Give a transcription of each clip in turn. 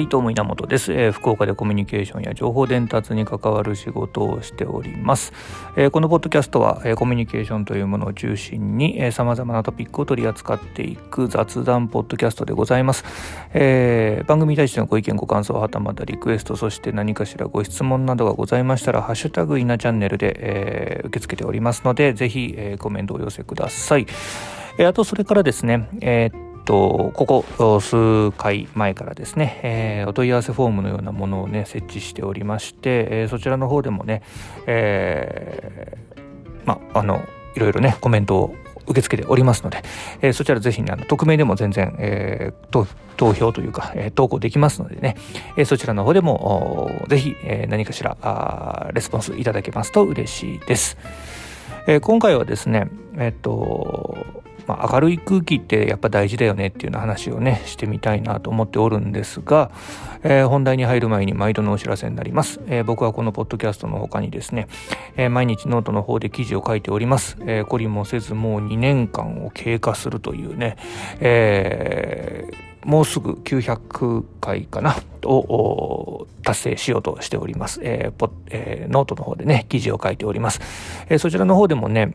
はい、どうも稲本です、えー、福岡でコミュニケーションや情報伝達に関わる仕事をしております。えー、このポッドキャストは、えー、コミュニケーションというものを中心に、えー、様々なトピックを取り扱っていく雑談ポッドキャストでございます。えー、番組に対してのご意見、ご感想、はたまたリクエスト、そして何かしらご質問などがございましたら、ハッシュタグ稲チャンネルで、えー、受け付けておりますので、ぜひ、えー、コメントをお寄せください。えー、あと、それからですね、えーと、ここ数回前からですね、えー、お問い合わせフォームのようなものをね、設置しておりまして、えー、そちらの方でもね、えー、まあ、の、いろいろね、コメントを受け付けておりますので、えー、そちらぜひね、あの匿名でも全然、えー、投票というか、えー、投稿できますのでね、えー、そちらの方でもぜひ、えー、何かしらあレスポンスいただけますと嬉しいです。えー、今回はですね、えっ、と、まあ、明るい空気ってやっぱ大事だよねっていうような話をねしてみたいなと思っておるんですが、えー、本題に入る前に毎度のお知らせになります、えー、僕はこのポッドキャストの他にですね、えー、毎日ノートの方で記事を書いております、えー、懲りもせずもう2年間を経過するというね、えー、もうすぐ900回かなを達成しようとしております、えーポえー、ノートの方でね記事を書いております、えー、そちらの方でもね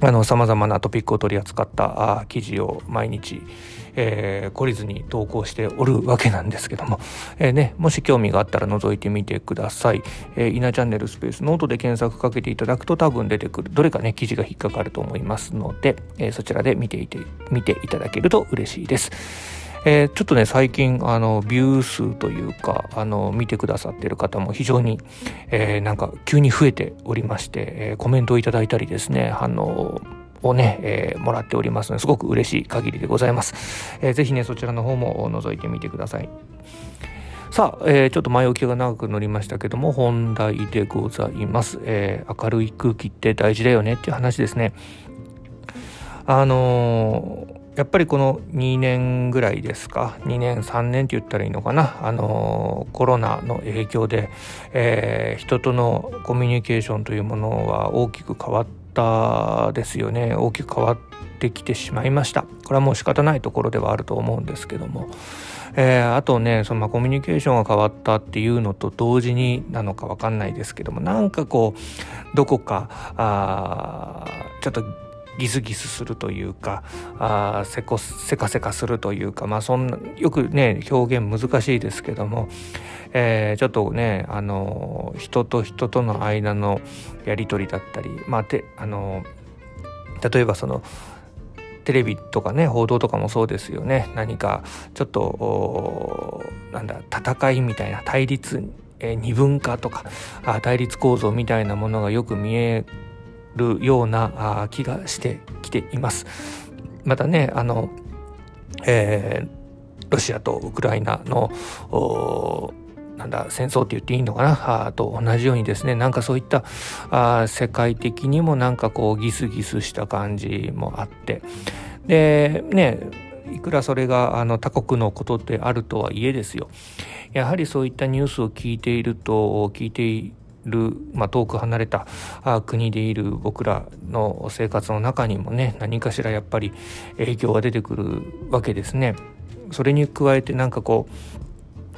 あの、様々なトピックを取り扱った記事を毎日、えー、懲りずに投稿しておるわけなんですけども、えー、ね、もし興味があったら覗いてみてください。えー、イナチャンネルスペースノートで検索かけていただくと多分出てくる、どれかね、記事が引っかかると思いますので、えー、そちらで見ていて、見ていただけると嬉しいです。えー、ちょっとね、最近、あの、ビュー数というか、あの、見てくださってる方も非常に、えー、なんか急に増えておりまして、えー、コメントをいただいたりですね、反応をね、えー、もらっておりますので、すごく嬉しい限りでございます。えー、ぜひね、そちらの方も覗いてみてください。さあ、えー、ちょっと前置きが長くなりましたけども、本題でございます。えー、明るい空気って大事だよねっていう話ですね。あのーやっぱりこの2年ぐらいですか？2年3年って言ったらいいのかな？あのコロナの影響で、えー、人とのコミュニケーションというものは大きく変わったですよね。大きく変わってきてしまいました。これはもう仕方ないところではあると思うんですけども、えー、あとねそのまあコミュニケーションが変わったっていうのと同時になのか分かんないですけども。なんかこうどこかあちょっとギスギスするというかあせこせかせかするというかまあそんなよくね表現難しいですけども、えー、ちょっとねあの人と人との間のやり取りだったりまあてあの例えばそのテレビとかね報道とかもそうですよね。何かちょっとなんだ戦いみたいな対立え二分化とかあ対立構造みたいなものがよく見えるような気がしてきています。またねあの、えー、ロシアとウクライナのなんだ戦争って言っていいのかな？あと同じようにですねなんかそういったあ世界的にもなんかこうギスギスした感じもあって。でねいくらそれがあの他国のことであるとはいえですよ。やはりそういったニュースを聞いていると聞いてる、まあ、遠く離れた国でいる僕らの生活の中にもね何かしらやっぱり影響が出てくるわけですね。それに加えてなんかこう、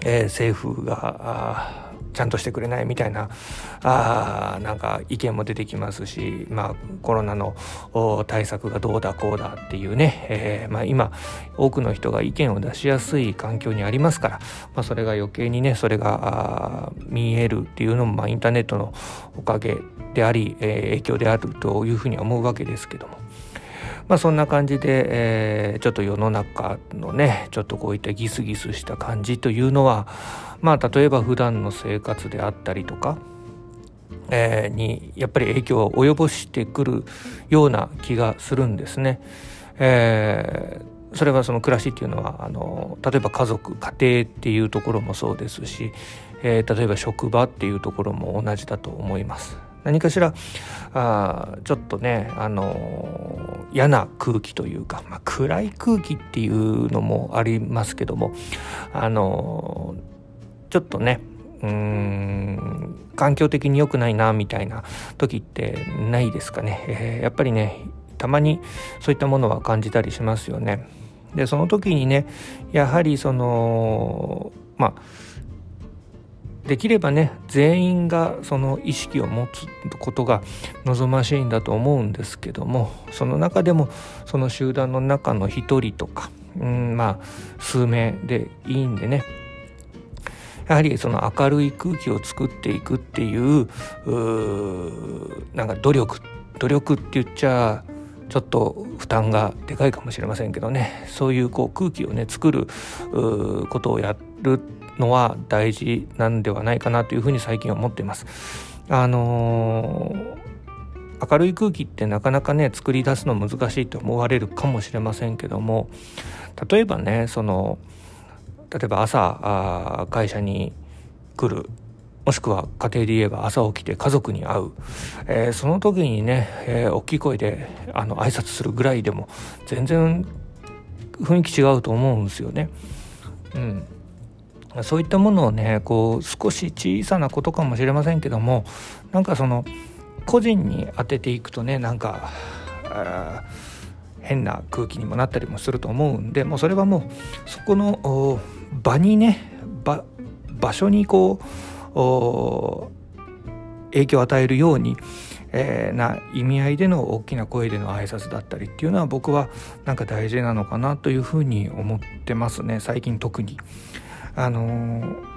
えー、政府がちゃんとしてくれないみたいなあなんか意見も出てきますし、まあ、コロナの対策がどうだこうだっていうね、えー、まあ、今多くの人が意見を出しやすい環境にありますから、まあ、それが余計にねそれが見えるっていうのも、まあ、インターネットのおかげであり、えー、影響であるというふうに思うわけですけども。まあそんな感じで、えー、ちょっと世の中のねちょっとこういったギスギスした感じというのはまあ例えば普段の生活であったりとか、えー、にやっぱり影響を及ぼしてくるような気がするんですね。えー、それはその暮らしっていうのはあの例えば家族家庭っていうところもそうですし、えー、例えば職場っていうところも同じだと思います。何かしらあちょっとね、あのー、嫌な空気というか、まあ、暗い空気っていうのもありますけども、あのー、ちょっとねうーん環境的に良くないなみたいな時ってないですかね、えー、やっぱりねたまにそういったものは感じたりしますよね。でその時にねやはりそのまあできればね全員がその意識を持つことが望ましいんだと思うんですけどもその中でもその集団の中の一人とか、うん、まあ数名でいいんでねやはりその明るい空気を作っていくっていうなんか努力努力って言っちゃちょっと負担がでかいかもしれませんけどねそういうこう空気をね作ることをやるのは大事なんではないかなというふうに最近思っています。あのー、明るい空気ってなかなかね作り出すの難しいと思われるかもしれませんけども例えばねその例えば朝会社に来るもしくは家庭で言えば朝起きて家族に会う、えー、その時にね、えー、大きい声であの挨拶するぐらいでも全然雰囲気違うと思うんですよね。うん、そういったものをねこう少し小さなことかもしれませんけどもなんかその個人に当てていくとねなんか変な空気にもなったりもすると思うんでもうそれはもうそこの場にね場場所にこう影響を与えるように、えー、な意味合いでの大きな声での挨拶だったりっていうのは僕はなんか大事なのかなというふうに思ってますね最近特に。あのー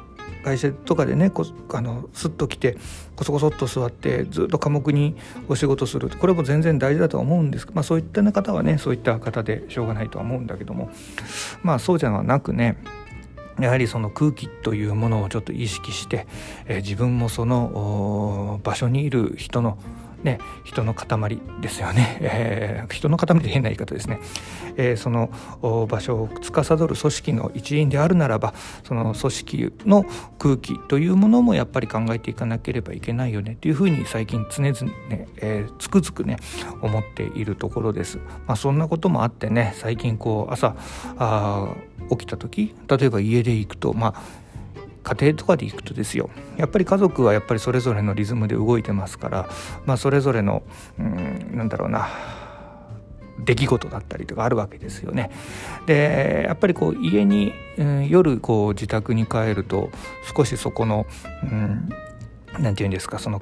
会社とかでねこあのスッと来てこそこそっと座ってずっと寡黙にお仕事する。これも全然大事だとは思うんです。まあそういった方はねそういった方でしょうがないとは思うんだけども。まあそうじゃなくねやはりその空気というものをちょっと意識して、え、自分もその場所にいる人のね、人の塊ですよね、えー、人の塊で変な言い方ですね、えー、その場所を司る組織の一員であるならばその組織の空気というものもやっぱり考えていかなければいけないよね。というふうに最近常々ね、えー、つくづくね思っているところです。まあ、そんなこともあってね最近こう朝あ起きた時例えば家で行くとまあ家庭とかで行くとですよやっぱり家族はやっぱりそれぞれのリズムで動いてますから、まあ、それぞれのうんなんだろうな出来事だったりとかあるわけですよね。でやっぱりこう家に、うん、夜こう自宅に帰ると少しそこのうんなんて言うんですかその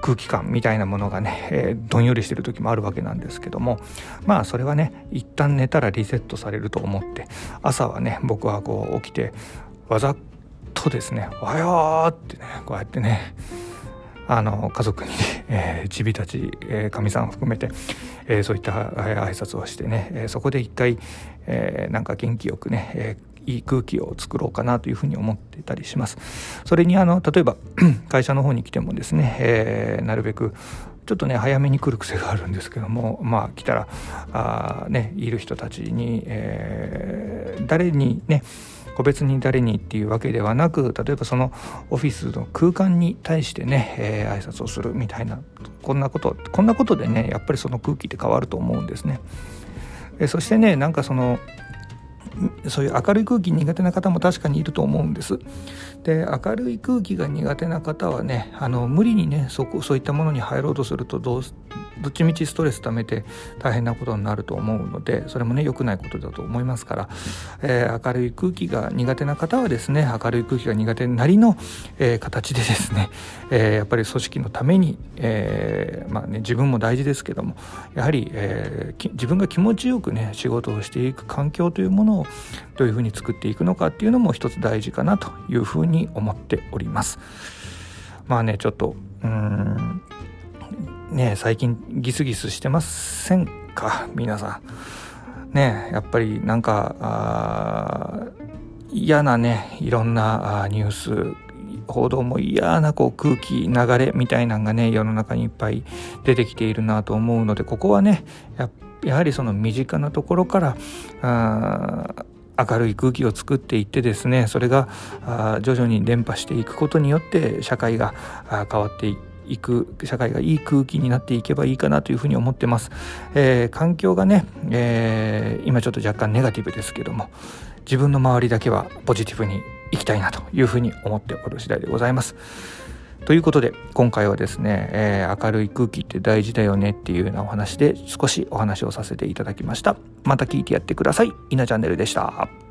空気感みたいなものがね、えー、どんよりしてる時もあるわけなんですけどもまあそれはね一旦寝たらリセットされると思って朝はね僕はこう起きてわざとですね「おはよう!」ってねこうやってねあの家族に、えー、ちびたちかみ、えー、さん含めて、えー、そういった挨拶をしてね、えー、そこで一回、えー、なんか元気よくね、えー、いい空気を作ろうかなというふうに思ってたりします。それにあの例えば 会社の方に来てもですね、えー、なるべくちょっとね早めに来る癖があるんですけどもまあ来たらあねいる人たちに、えー、誰にね個別に誰にっていうわけではなく例えばそのオフィスの空間に対してね、えー、挨拶をするみたいなこんなことこんなことでねやっぱりその空気って変わると思うんですね。えそしてねなんかそのそういう明るい空気苦手な方も確かにいると思うんです。で明るい空気が苦手な方はねあの無理にねそこそういったものに入ろうとするとどうどっちみちストレス溜めて大変なことになると思うのでそれもね良くないことだと思いますから、えー、明るい空気が苦手な方はですね明るい空気が苦手なりの、えー、形でですね、えー、やっぱり組織のために、えまあね、自分も大事ですけどもやはり、え自分が気持ちよくね仕事をしていく環境というものをどういうふうに作っていくのかっていうのも一つ大事かなというふうに思っております。まあねちょっとうんね最近ギスギスしてませんか？皆さん。ねやっぱりなんか嫌なねいろんなニュース報道も嫌なこう空気流れみたいなのがね世の中にいっぱい出てきているなと思うのでここはねやはりその身近なところから明るい空気を作っていってですねそれが徐々に伝播していくことによって社会が変わっていくいく社会がいい空気になっていけばいいかなというふうに思ってます、えー、環境がね、えー、今ちょっと若干ネガティブですけども自分の周りだけはポジティブにいきたいなというふうに思っておる次第でございます。ということで今回はですね、えー、明るい空気って大事だよねっていうようなお話で少しお話をさせていただきました。また聞いてやってください。稲チャンネルでした。